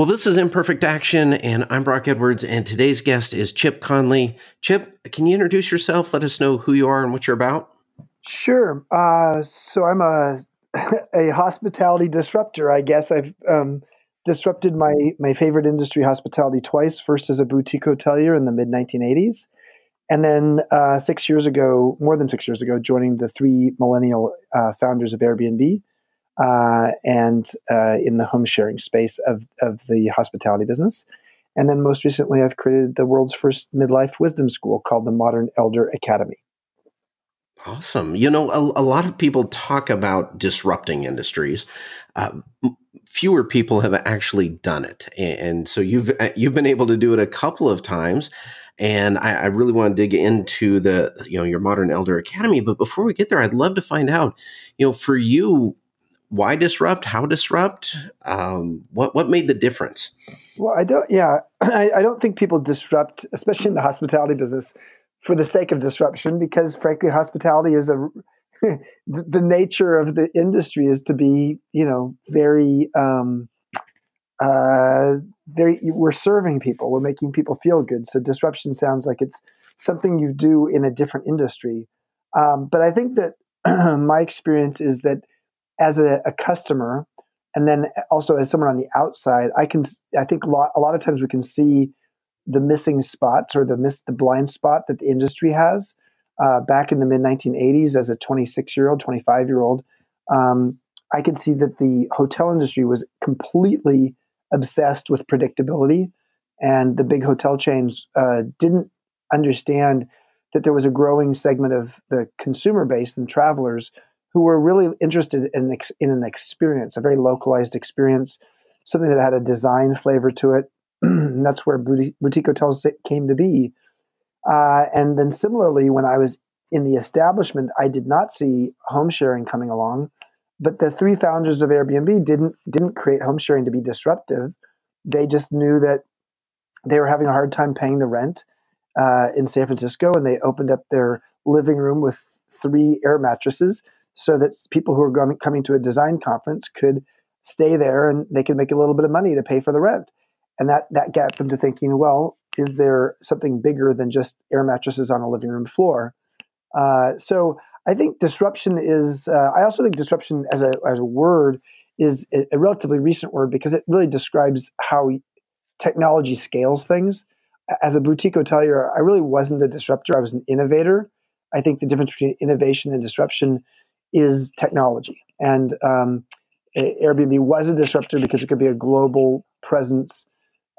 Well, this is Imperfect Action, and I'm Brock Edwards, and today's guest is Chip Conley. Chip, can you introduce yourself? Let us know who you are and what you're about. Sure. Uh, so I'm a a hospitality disruptor. I guess I've um, disrupted my my favorite industry, hospitality, twice. First as a boutique hotelier in the mid 1980s, and then uh, six years ago, more than six years ago, joining the three millennial uh, founders of Airbnb uh, and uh, in the home sharing space of, of the hospitality business. And then most recently, I've created the world's first midlife wisdom school called the Modern Elder Academy. Awesome. You know, a, a lot of people talk about disrupting industries. Uh, fewer people have actually done it, and so you've uh, you've been able to do it a couple of times. And I, I really want to dig into the you know your Modern Elder Academy. But before we get there, I'd love to find out, you know, for you, why disrupt? How disrupt? Um, what what made the difference? Well, I don't. Yeah, I, I, don't think people disrupt, especially in the hospitality business, for the sake of disruption. Because frankly, hospitality is a the nature of the industry is to be, you know, very, um, uh, very. We're serving people. We're making people feel good. So disruption sounds like it's something you do in a different industry. Um, but I think that my experience is that as a, a, customer and then also as someone on the outside i can i think a lot, a lot of times we can see the missing spots or the miss the blind spot that the industry has uh, back in the mid 1980s as a 26 year old 25 year old um, i could see that the hotel industry was completely obsessed with predictability and the big hotel chains uh, didn't understand that there was a growing segment of the consumer base and travelers who were really interested in, in an experience, a very localized experience, something that had a design flavor to it. that's where boutique, boutique, hotels came to be. Uh, and then similarly, when I was in the establishment, I did not see home sharing coming along. But the three founders of Airbnb didn't didn't create home sharing to be disruptive. They just knew that they were having a hard time paying the rent uh, in San Francisco, and they opened up their living room with three air mattresses so that people who are going, coming to a design conference could stay there and they could make a little bit of money to pay for the rent. And that, that got them to thinking, well, is there something bigger than just air mattresses on a living room floor? Uh, so I think disruption is, uh, I also think disruption as a, as a word is a, a relatively recent word because it really describes how technology scales things. As a boutique hotelier, I really wasn't a disruptor, I was an innovator. I think the difference between innovation and disruption is technology. And um, Airbnb was a disruptor because it could be a global presence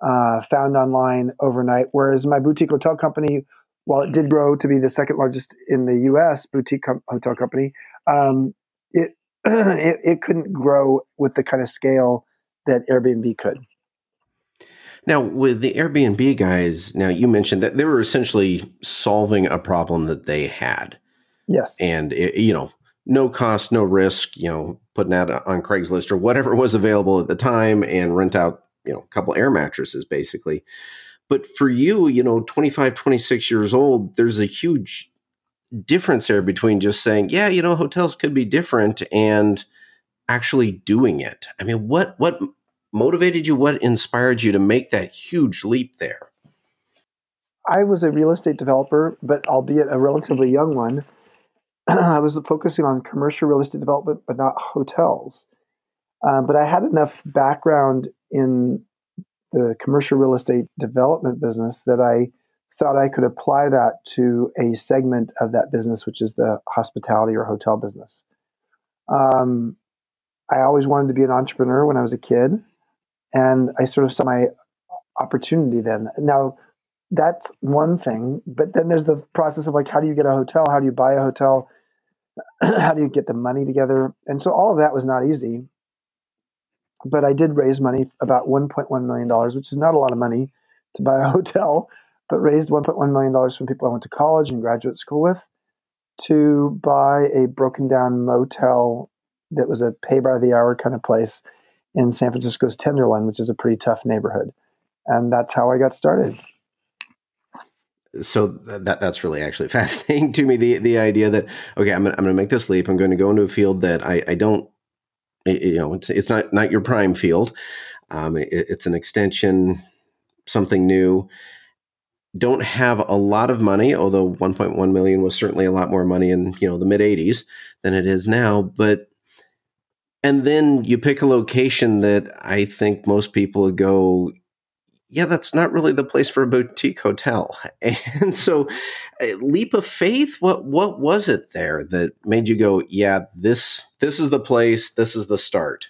uh, found online overnight. Whereas my boutique hotel company, while it did grow to be the second largest in the U.S. boutique com- hotel company, um, it, it it couldn't grow with the kind of scale that Airbnb could. Now, with the Airbnb guys, now you mentioned that they were essentially solving a problem that they had. Yes, and it, you know no cost, no risk, you know, putting out on Craigslist or whatever was available at the time and rent out, you know, a couple air mattresses basically. But for you, you know, 25, 26 years old, there's a huge difference there between just saying, yeah, you know, hotels could be different and actually doing it. I mean, what what motivated you? What inspired you to make that huge leap there? I was a real estate developer, but albeit a relatively young one. I was focusing on commercial real estate development, but not hotels. Um, but I had enough background in the commercial real estate development business that I thought I could apply that to a segment of that business, which is the hospitality or hotel business. Um, I always wanted to be an entrepreneur when I was a kid, and I sort of saw my opportunity then. Now, that's one thing. But then there's the process of like, how do you get a hotel? How do you buy a hotel? how do you get the money together? And so all of that was not easy. But I did raise money, about $1.1 million, which is not a lot of money to buy a hotel, but raised $1.1 million from people I went to college and graduate school with to buy a broken down motel that was a pay by the hour kind of place in San Francisco's Tenderloin, which is a pretty tough neighborhood. And that's how I got started so that that's really actually fascinating to me. The the idea that okay, I'm gonna, I'm going to make this leap. I'm going to go into a field that I, I don't, you know, it's it's not not your prime field. Um, it, it's an extension, something new. Don't have a lot of money, although 1.1 million was certainly a lot more money in you know the mid 80s than it is now. But and then you pick a location that I think most people go, yeah, that's not really the place for a boutique hotel. And so, leap of faith. What what was it there that made you go, yeah, this this is the place. This is the start.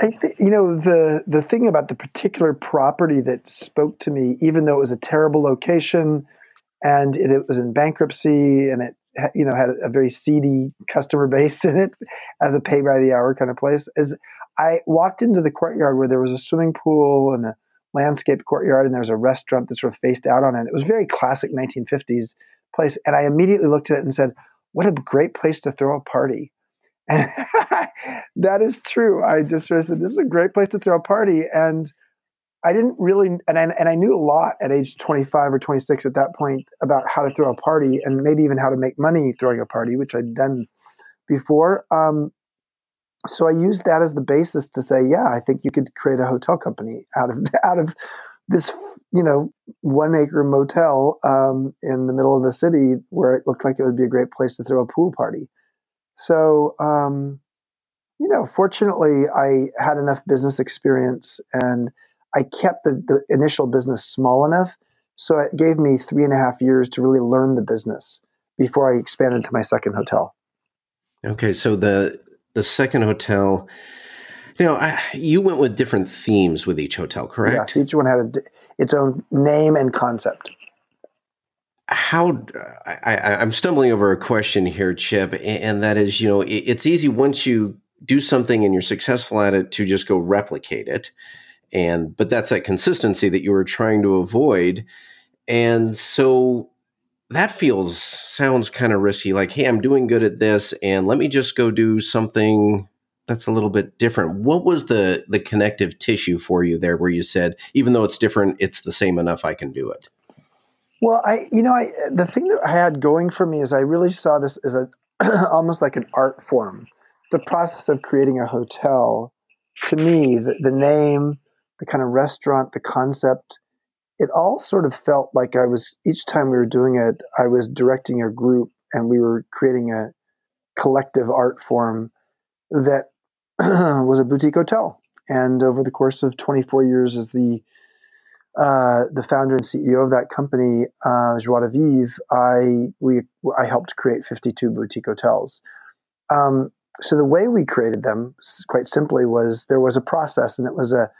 I you know the the thing about the particular property that spoke to me, even though it was a terrible location, and it, it was in bankruptcy, and it you know had a very seedy customer base in it as a pay by the hour kind of place is i walked into the courtyard where there was a swimming pool and a landscape courtyard and there was a restaurant that sort of faced out on it. It was very classic 1950s place and i immediately looked at it and said what a great place to throw a party. And that is true. I just sort of said this is a great place to throw a party and I didn't really, and I, and I knew a lot at age 25 or 26 at that point about how to throw a party and maybe even how to make money throwing a party, which I'd done before. Um, so I used that as the basis to say, yeah, I think you could create a hotel company out of out of this, you know, one acre motel um, in the middle of the city where it looked like it would be a great place to throw a pool party. So, um, you know, fortunately, I had enough business experience and I kept the, the initial business small enough. So it gave me three and a half years to really learn the business before I expanded to my second hotel. Okay, so the the second hotel, you know, I, you went with different themes with each hotel, correct? Yes, each one had a, its own name and concept. How I, am stumbling over a question here, Chip, and that is, you know, it, it's easy once you do something and you're successful at it to just go replicate it and but that's that consistency that you were trying to avoid and so that feels sounds kind of risky like hey i'm doing good at this and let me just go do something that's a little bit different. What was the the connective tissue for you there where you said even though it's different it's the same enough i can do it well i you know i the thing that i had going for me is i really saw this as a almost like an art form. The process of creating a hotel to me the, the name the kind of restaurant, the concept, it all sort of felt like I was, each time we were doing it, I was directing a group and we were creating a collective art form that was a boutique hotel. And over the course of 24 years as the uh, the founder and CEO of that company, uh, Joie de Vivre, I we I helped create 52 boutique hotels. Um, so the way we created them, quite simply, was there was a process, and it was a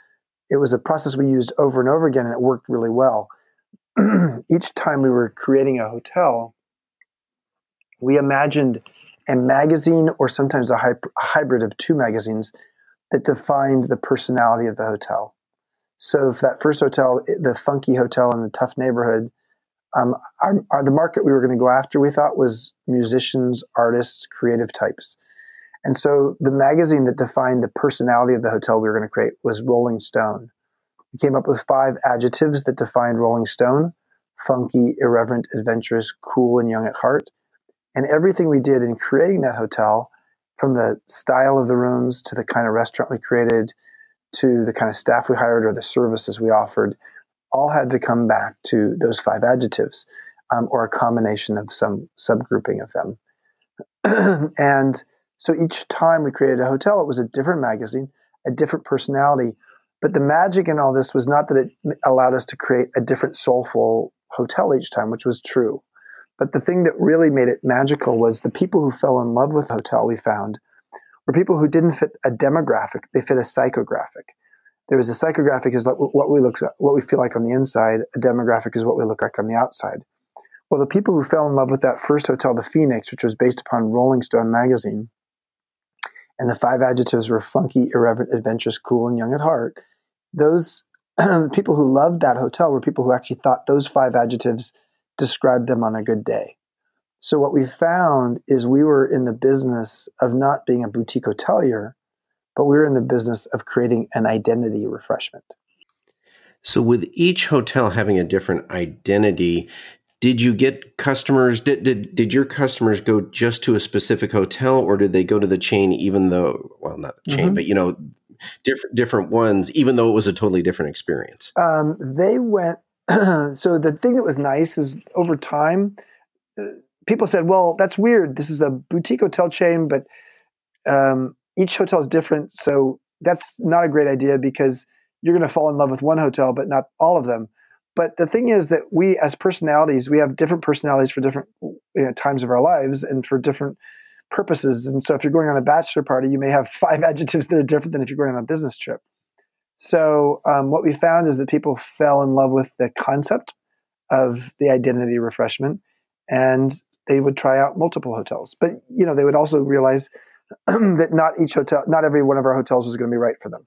it was a process we used over and over again, and it worked really well. Each time we were creating a hotel, we imagined a magazine or sometimes a, a hybrid of two magazines that defined the personality of the hotel. So, for that first hotel, the funky hotel in the tough neighborhood, um, our, our, the market we were going to go after, we thought was musicians, artists, creative types. And so the magazine that defined the personality of the hotel we were going to create was Rolling Stone. We came up with five adjectives that defined Rolling Stone funky, irreverent, adventurous, cool, and young at heart. And everything we did in creating that hotel, from the style of the rooms to the kind of restaurant we created to the kind of staff we hired or the services we offered, all had to come back to those five adjectives um, or a combination of some subgrouping of them. and so each time we created a hotel, it was a different magazine, a different personality. But the magic in all this was not that it allowed us to create a different soulful hotel each time, which was true. But the thing that really made it magical was the people who fell in love with hotel we found were people who didn't fit a demographic; they fit a psychographic. There was a psychographic is what we look, what we feel like on the inside. A demographic is what we look like on the outside. Well, the people who fell in love with that first hotel, the Phoenix, which was based upon Rolling Stone magazine, and the five adjectives were funky, irreverent, adventurous, cool, and young at heart. Those people who loved that hotel were people who actually thought those five adjectives described them on a good day. So what we found is we were in the business of not being a boutique hotelier, but we were in the business of creating an identity refreshment. So with each hotel having a different identity, did you get customers did, did did your customers go just to a specific hotel or did they go to the chain even though well not the chain mm-hmm. but you know different different ones, even though it was a totally different experience? Um, they went. so the thing that was nice is over time, uh, people said, "Well, that's weird. This is a boutique hotel chain, but um, each hotel is different. So that's not a great idea because you're going to fall in love with one hotel, but not all of them." But the thing is that we, as personalities, we have different personalities for different you know, times of our lives and for different purposes. And so if you're going on a bachelor party, you may have five adjectives that are different than if you're going on a business trip. So um, what we found is that people fell in love with the concept of the identity refreshment, and they would try out multiple hotels. But you know, they would also realize that not each hotel, not every one of our hotels was going to be right for them.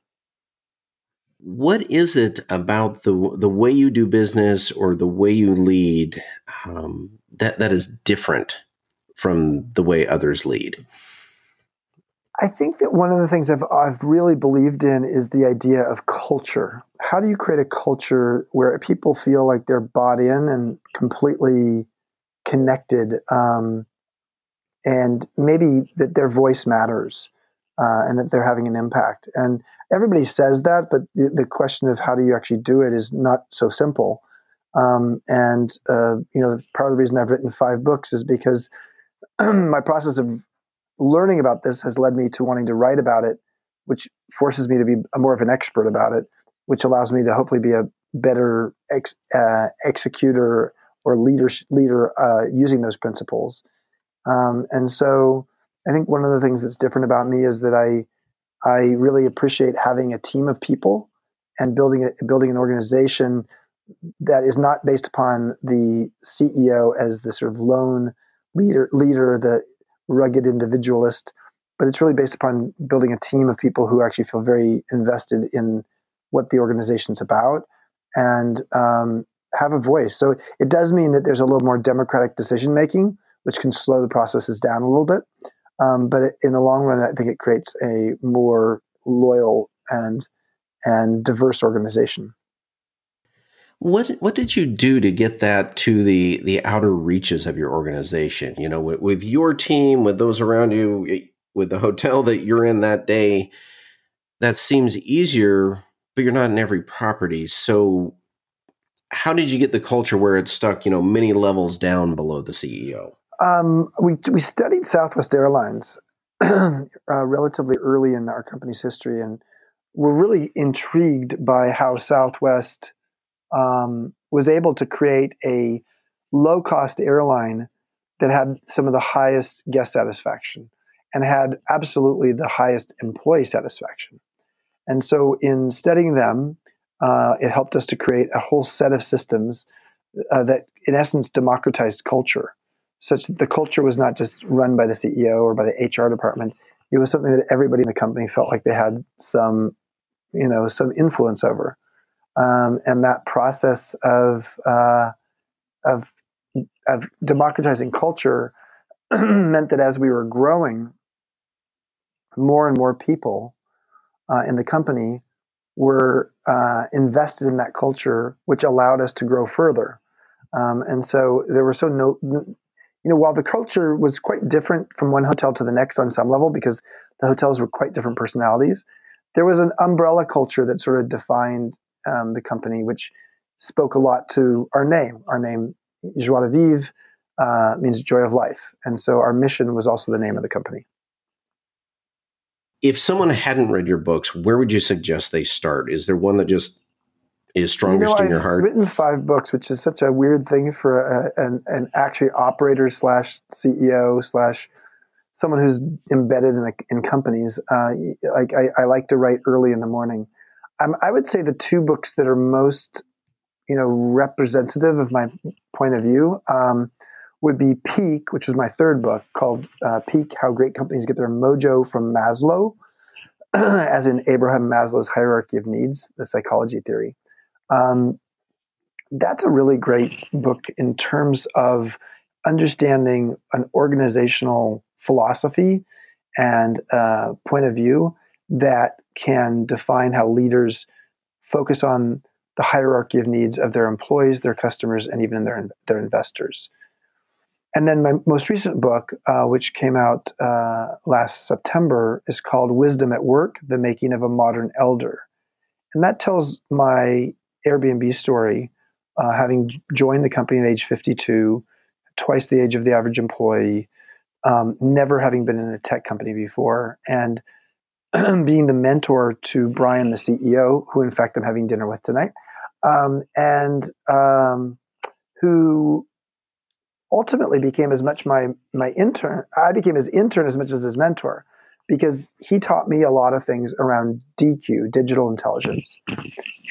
What is it about the the way you do business or the way you lead um, that that is different from the way others lead? I think that one of the things I've, I've really believed in is the idea of culture. How do you create a culture where people feel like they're bought in and completely connected, um, and maybe that their voice matters uh, and that they're having an impact? And everybody says that, but the, the, question of how do you actually do it is not so simple. Um, and uh, you know, part of the reason I've written five books is because my process of learning about this has led me to wanting to write about it, which forces me to be more of an expert about it, which allows me to hopefully be a better ex, uh, executor or leader leader uh, using those principles. Um, and so, I think one of the things that's different about me is that I I really appreciate having a team of people and building a, building an organization that is not based upon the CEO as the sort of lone leader, leader, the rugged individualist, but it's really based upon building a team of people who actually feel very invested in what the organization's about and um, have a voice. So it does mean that there's a little more democratic decision making, which can slow the processes down a little bit. Um, but in the long run, I think it creates a more loyal and and diverse organization. What what did you do to get that to the the outer reaches of your organization? You know, with, with your team, with those around you, with the hotel that you're in that day, that seems easier, but you're not in every property. So, how did you get the culture where it's stuck? You know, many levels down below the CEO. Um, we we studied Southwest Airlines uh, relatively early in our company's history, and we're really intrigued by how Southwest um, was able to create a low cost airline that had some of the highest guest satisfaction and had absolutely the highest employee satisfaction. And so, in studying them, uh, it helped us to create a whole set of systems uh, that, in essence, democratized culture, such that the culture was not just run by the CEO or by the HR department. It was something that everybody in the company felt like they had some, you know, some influence over. Um, and that process of uh, of of democratizing culture meant that as we were growing, more and more people uh, in the company were uh, invested in that culture, which allowed us to grow further. Um, and so there were so no, you know, while the culture was quite different from one hotel to the next on some level because the hotels were quite different personalities, there was an umbrella culture that sort of defined um, the company, which spoke a lot to our name. Our name, Joie de Vivre, uh, means joy of life. And so our mission was also the name of the company. If someone hadn't read your books, where would you suggest they start? Is there one that just is strongest you know, in your heart? I've written five books, which is such a weird thing for a, an, an actually operator slash CEO slash someone who's embedded in, a, in companies. Uh, like I, I like to write early in the morning. Um, I would say the two books that are most, you know, representative of my point of view um, would be Peak, which was my third book called uh, Peak: How Great Companies Get Their Mojo from Maslow, as in Abraham Maslow's hierarchy of needs, the psychology theory. Um, that's a really great book in terms of understanding an organizational philosophy and uh, point of view that can define how leaders focus on the hierarchy of needs of their employees, their customers, and even their their investors. and then my most recent book, uh, which came out uh, last September, is called Wisdom at Work The Making of a Modern Elder. And that tells my Airbnb story, uh, having joined the company at age 52, twice the age of the average employee, um, never having been in a tech company before, and being the mentor to Brian, the CEO, who in fact I'm having dinner with tonight, um, and um, who ultimately became as much my my intern. I became his intern as much as his mentor because he taught me a lot of things around DQ, digital intelligence,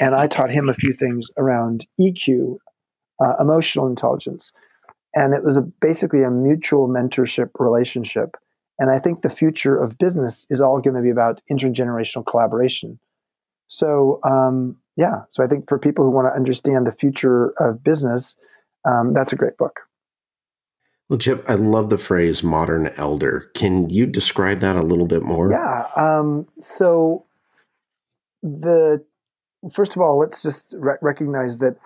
and I taught him a few things around EQ, uh, emotional intelligence, and it was a, basically a mutual mentorship relationship. And I think the future of business is all going to be about intergenerational collaboration. So um, yeah, so I think for people who want to understand the future of business, um, that's a great book. Well, Chip, I love the phrase modern elder. Can you describe that a little bit more? Yeah. Um, so, the first of all, let's just re- recognize that.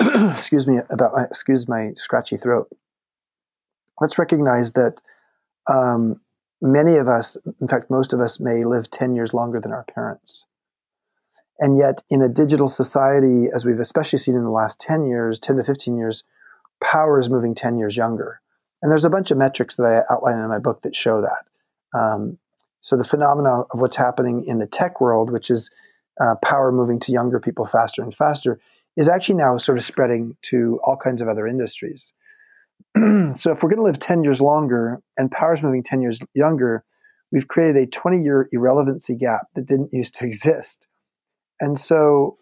excuse me about my excuse my scratchy throat. Let's recognize that um, many of us, in fact, most of us, may live ten years longer than our parents. And yet, in a digital society, as we've especially seen in the last 10 years, 10 to 15 years, power is moving 10 years younger. And there's a bunch of metrics that I outline in my book that show that. Um, so the phenomena of what's happening in the tech world, which is uh, power moving to younger people faster and faster, is actually now sort of spreading to all kinds of other industries. so if we're going to live 10 years longer and power is moving 10 years younger, we've created a 20 year irrelevancy gap that didn't used to exist. And so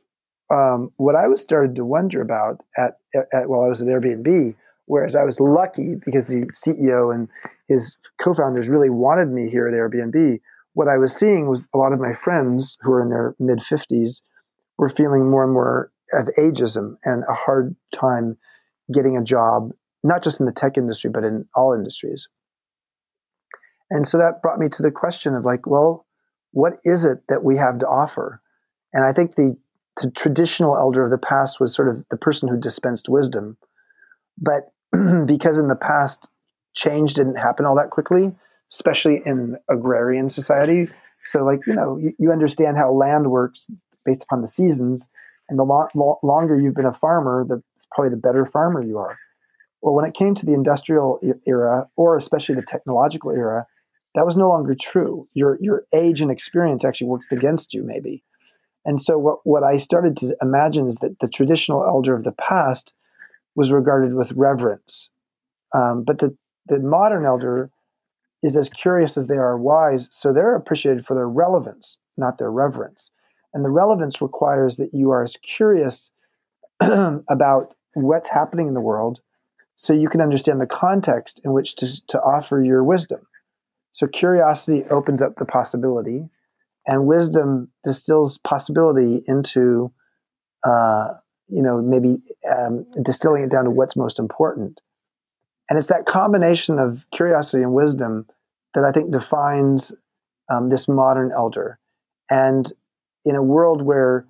um, what I was started to wonder about at, at while I was at Airbnb, whereas I was lucky because the CEO and his co-founders really wanted me here at Airbnb. What I was seeing was a lot of my friends who were in their mid fifties were feeling more and more of ageism and a hard time getting a job, not just in the tech industry but in all industries. And so that brought me to the question of like, well, what is it that we have to offer? And I think the the traditional elder of the past was sort of the person who dispensed wisdom. But because in the past, change didn't happen all that quickly, especially in agrarian society. So, like, you know, you, you understand how land works based upon the seasons. And the lo- lo- longer you've been a farmer, the, probably the better farmer you are. Well, when it came to the industrial era, or especially the technological era, that was no longer true. Your, your age and experience actually worked against you, maybe. And so what, what I started to imagine is that the traditional elder of the past was regarded with reverence. Um, but the, the modern elder is as curious as they are wise, so they're appreciated for their relevance, not their reverence. And the relevance requires that you are as curious about what's happening in the world so you can understand the context in which to, to offer your wisdom. So curiosity opens up the possibility, and wisdom distills possibility into uh, you know maybe um, distilling it down to what's most important. And it's that combination of curiosity and wisdom that i think defines um, this modern elder. And in a world where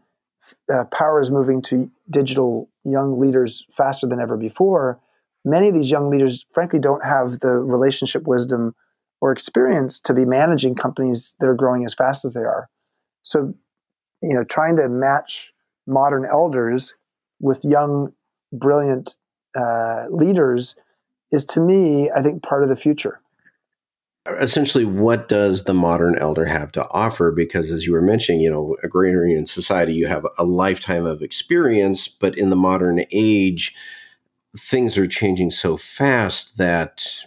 uh, power is moving to digital young leaders faster than ever before many of these young leaders frankly don't have the relationship wisdom or experience to be managing companies that are growing as fast as they are. So, you know, trying to match modern elders with young, brilliant uh, leaders is to me, I think, part of the future. Essentially, what does the modern elder have to offer? Because as you were mentioning, you know, agrarian society, you have a lifetime of experience, but in the modern age, things are changing so fast that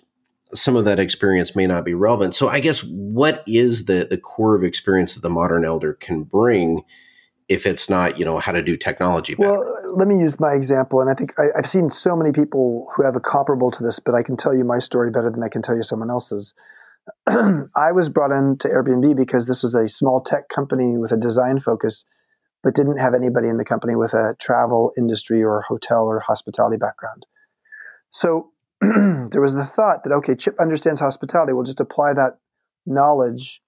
some of that experience may not be relevant. So I guess what is the the core of experience that the modern elder can bring if it's not, you know, how to do technology better? Well, let me use my example. And I think I, have seen so many people who have a comparable to this, but I can tell you my story better than I can tell you someone else's. I was brought into Airbnb because this was a small tech company with a design focus, but didn't have anybody in the company with a travel industry or hotel or hospitality background. So there was the thought that okay, Chip understands hospitality. We'll just apply that knowledge,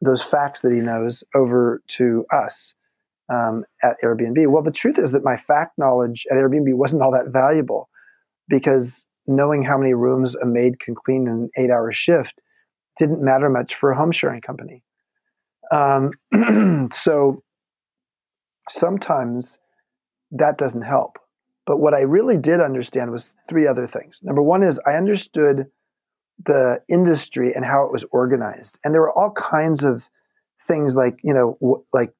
those facts that he knows, over to us um, at Airbnb. Well, the truth is that my fact knowledge at Airbnb wasn't all that valuable because knowing how many rooms a maid can clean in an eight hour shift didn't matter much for a home sharing company. Um, so sometimes that doesn't help. But what I really did understand was three other things. Number one is I understood the industry and how it was organized, and there were all kinds of things like you know like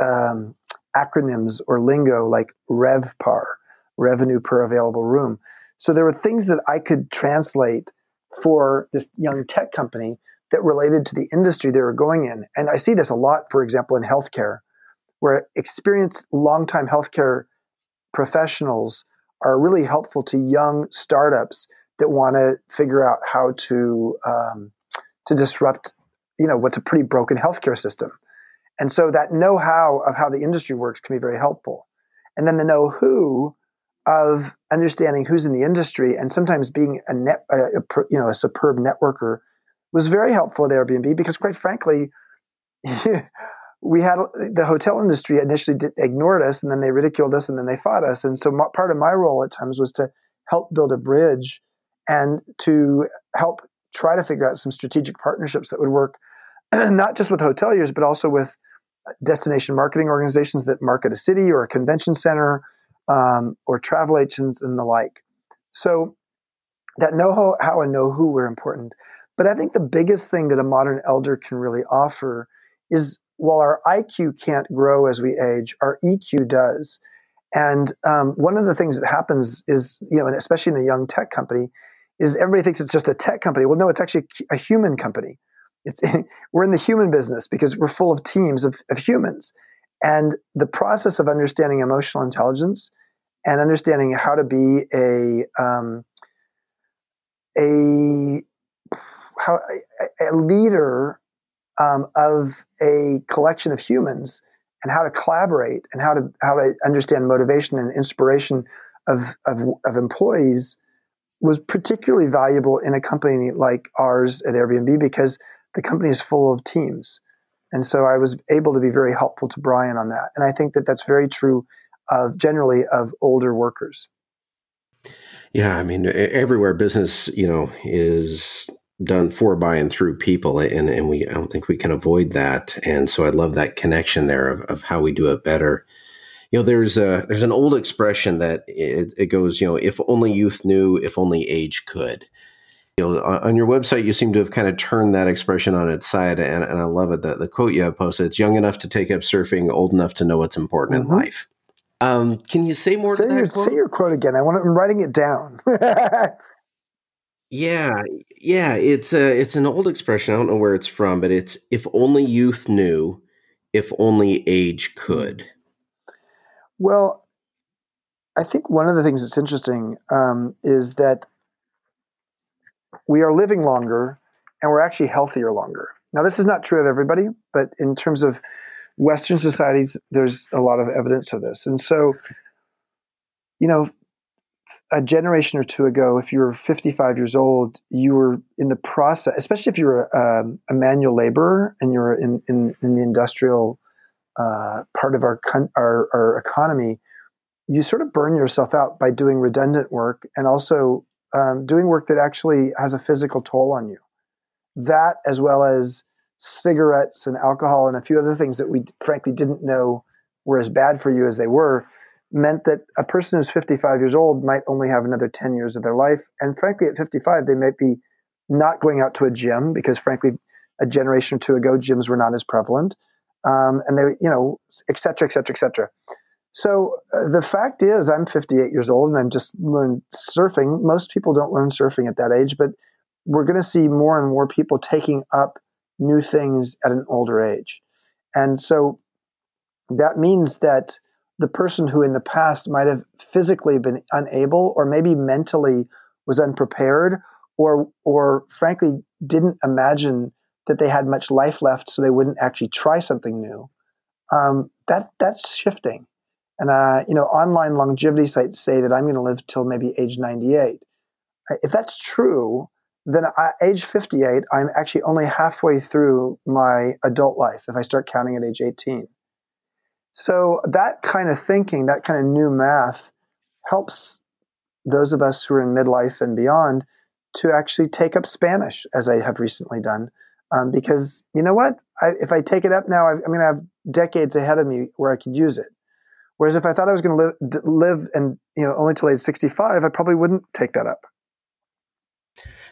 um, acronyms or lingo like RevPAR, revenue per available room. So there were things that I could translate for this young tech company that related to the industry they were going in. And I see this a lot, for example, in healthcare, where experienced longtime healthcare professionals are really helpful to young startups that want to figure out how to um, to disrupt, you know, what's a pretty broken healthcare system. And so that know-how of how the industry works can be very helpful. And then the know-who of understanding who's in the industry and sometimes being a net, a, a, you know, a superb networker was very helpful at Airbnb because, quite frankly, we had the hotel industry initially ignored us and then they ridiculed us and then they fought us. And so my, part of my role at times was to help build a bridge and to help try to figure out some strategic partnerships that would work not just with hoteliers but also with destination marketing organizations that market a city or a convention center um, or travel agents and the like. So that know how and know who were important. But I think the biggest thing that a modern elder can really offer is while our IQ can't grow as we age, our EQ does. And um, one of the things that happens is, you know, and especially in a young tech company, is everybody thinks it's just a tech company. Well, no, it's actually a human company. It's, we're in the human business because we're full of teams of, of humans. And the process of understanding emotional intelligence and understanding how to be a um, a how a, a leader um, of a collection of humans and how to collaborate and how to how to understand motivation and inspiration of of, of employees was particularly valuable in a company like ours at Airbnb because the company is full of teams. And so I was able to be very helpful to Brian on that. And I think that that's very true of generally of older workers. Yeah, I mean, everywhere business, you know, is done for, by, and through people, and and we I don't think we can avoid that. And so I love that connection there of, of how we do it better. You know, there's a there's an old expression that it, it goes, you know, if only youth knew, if only age could. You know, on your website, you seem to have kind of turned that expression on its side, and, and I love it. The, the quote you have posted: "It's young enough to take up surfing, old enough to know what's important mm-hmm. in life." Um, can you say more? Say, your, say your quote again. I want. I'm writing it down. yeah, yeah. It's a it's an old expression. I don't know where it's from, but it's if only youth knew, if only age could. Well, I think one of the things that's interesting um, is that we are living longer and we're actually healthier longer. Now, this is not true of everybody, but in terms of Western societies, there's a lot of evidence of this. And so, you know, a generation or two ago, if you were 55 years old, you were in the process, especially if you were um, a manual laborer and you're in, in, in the industrial uh, part of our, our, our economy, you sort of burn yourself out by doing redundant work and also um, doing work that actually has a physical toll on you. That, as well as cigarettes and alcohol and a few other things that we frankly didn't know were as bad for you as they were, meant that a person who's 55 years old might only have another 10 years of their life. And frankly, at 55, they might be not going out to a gym because, frankly, a generation or two ago, gyms were not as prevalent. Um, and they, you know, et cetera, et cetera, et cetera. So uh, the fact is, I'm 58 years old and I'm just learned surfing. Most people don't learn surfing at that age, but we're going to see more and more people taking up new things at an older age. And so that means that the person who in the past might have physically been unable or maybe mentally was unprepared or or frankly didn't imagine that they had much life left so they wouldn't actually try something new um, that that's shifting and uh, you know online longevity sites say that i'm going to live till maybe age 98 if that's true then at age 58, I'm actually only halfway through my adult life if I start counting at age 18. So that kind of thinking, that kind of new math helps those of us who are in midlife and beyond to actually take up Spanish, as I have recently done. Um, because you know what? I, if I take it up now, I, I'm going to have decades ahead of me where I could use it. Whereas if I thought I was going to live, live and you know only till age 65, I probably wouldn't take that up.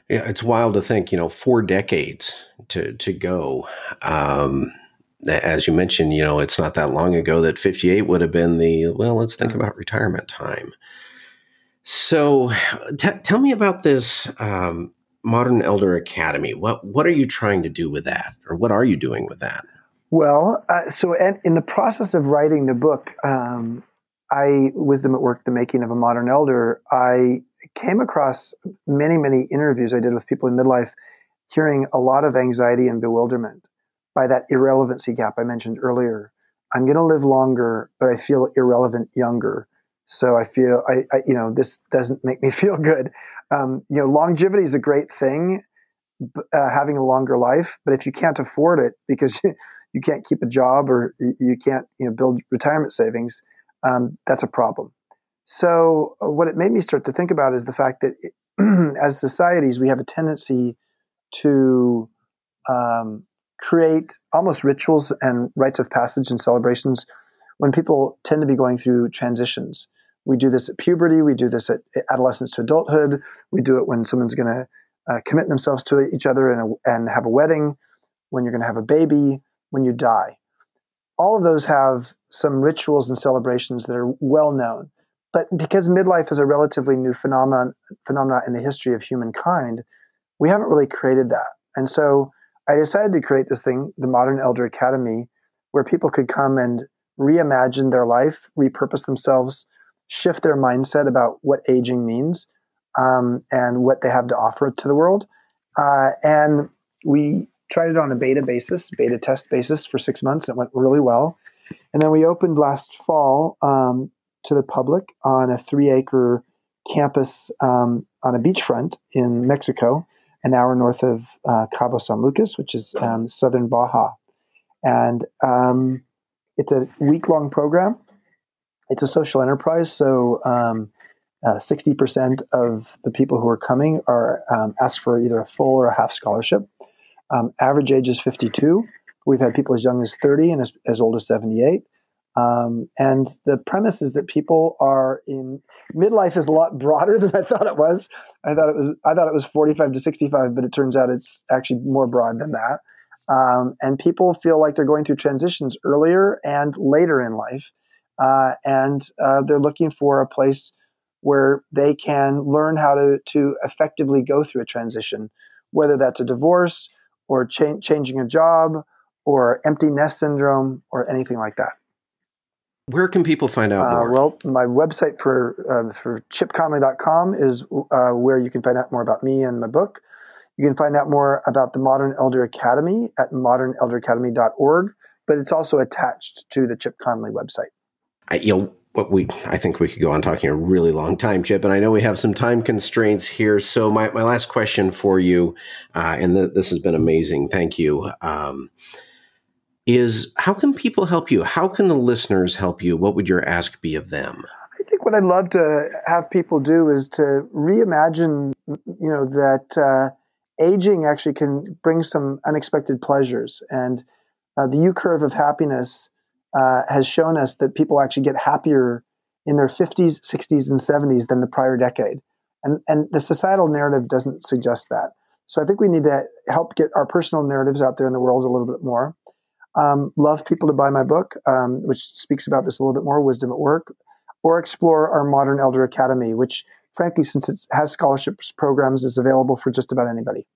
Yeah, it's wild to think, you know, four decades to to go. Um, as you mentioned, you know, it's not that long ago that 58 would have been the well. Let's think about retirement time. So, t- tell me about this um, Modern Elder Academy. What what are you trying to do with that, or what are you doing with that? Well, uh, so in the process of writing the book, um, I Wisdom at Work: The Making of a Modern Elder. I came across many many interviews I did with people in midlife, hearing a lot of anxiety and bewilderment by that irrelevancy gap I mentioned earlier. I'm going to live longer, but I feel irrelevant younger. So I feel I, I you know this doesn't make me feel good. Um, you know, longevity is a great thing, uh, having a longer life, but if you can't afford it because you can't keep a job or you can't you know build retirement savings, um, that's a problem. So uh, what it made me start to think about is the fact that as societies we have a tendency to um, create almost rituals and rites of passage and celebrations when people tend to be going through transitions. We do this at puberty, we do this at adolescence to adulthood, we do it when someone's going to uh, commit themselves to each other and, and have a wedding, when you're going to have a baby, when you die. All of those have some rituals and celebrations that are well known. But because midlife is a relatively new phenomenon, phenomenon in the history of humankind, we haven't really created that. And so I decided to create this thing, the Modern Elder Academy, where people could come and reimagine their life, repurpose themselves, shift their mindset about what aging means um, and what they have to offer to the world. Uh, and we tried it on a beta basis, beta test basis for six months. It went really well. And then we opened last fall um, to the public on a three acre campus um, on a beachfront in Mexico, an hour north of uh, Cabo San Lucas, which is um, southern Baja. And um, it's a week long program. It's a social enterprise. So um, uh, 60% of the people who are coming are um, asked for either a full or a half scholarship. Um, average age is 52. We've had people as young as 30 and as, as old as 78. Um, and the premise is that people are in midlife is a lot broader than I thought it was. I thought it was I thought it was 45 to 65, but it turns out it's actually more broad than that. Um, and people feel like they're going through transitions earlier and later in life, uh, and uh, they're looking for a place where they can learn how to to effectively go through a transition, whether that's a divorce or cha- changing a job or empty nest syndrome or anything like that. Where can people find out uh, more? well, my website for uh, for chipconley.com is uh, where you can find out more about me and my book. You can find out more about the Modern Elder Academy at modernelderacademy.org, but it's also attached to the Chip Conley website. I, you know, what we I think we could go on talking a really long time, Chip, and I know we have some time constraints here. So my, my last question for you, uh, and this has been amazing. Thank you. Um, is how can people help you? How can the listeners help you? What would your ask be of them? I think what I'd love to have people do is to reimagine, you know, that uh, aging actually can bring some unexpected pleasures. And uh, the U curve of happiness uh, has shown us that people actually get happier in their 50s, 60s, and 70s than the prior decade. And, and the societal narrative doesn't suggest that. So I think we need to help get our personal narratives out there in the world a little bit more. Um, love people to buy my book, um, which speaks about this a little bit more, Wisdom at Work, or explore our Modern Elder Academy, which, frankly, since it has scholarships programs, is available for just about anybody.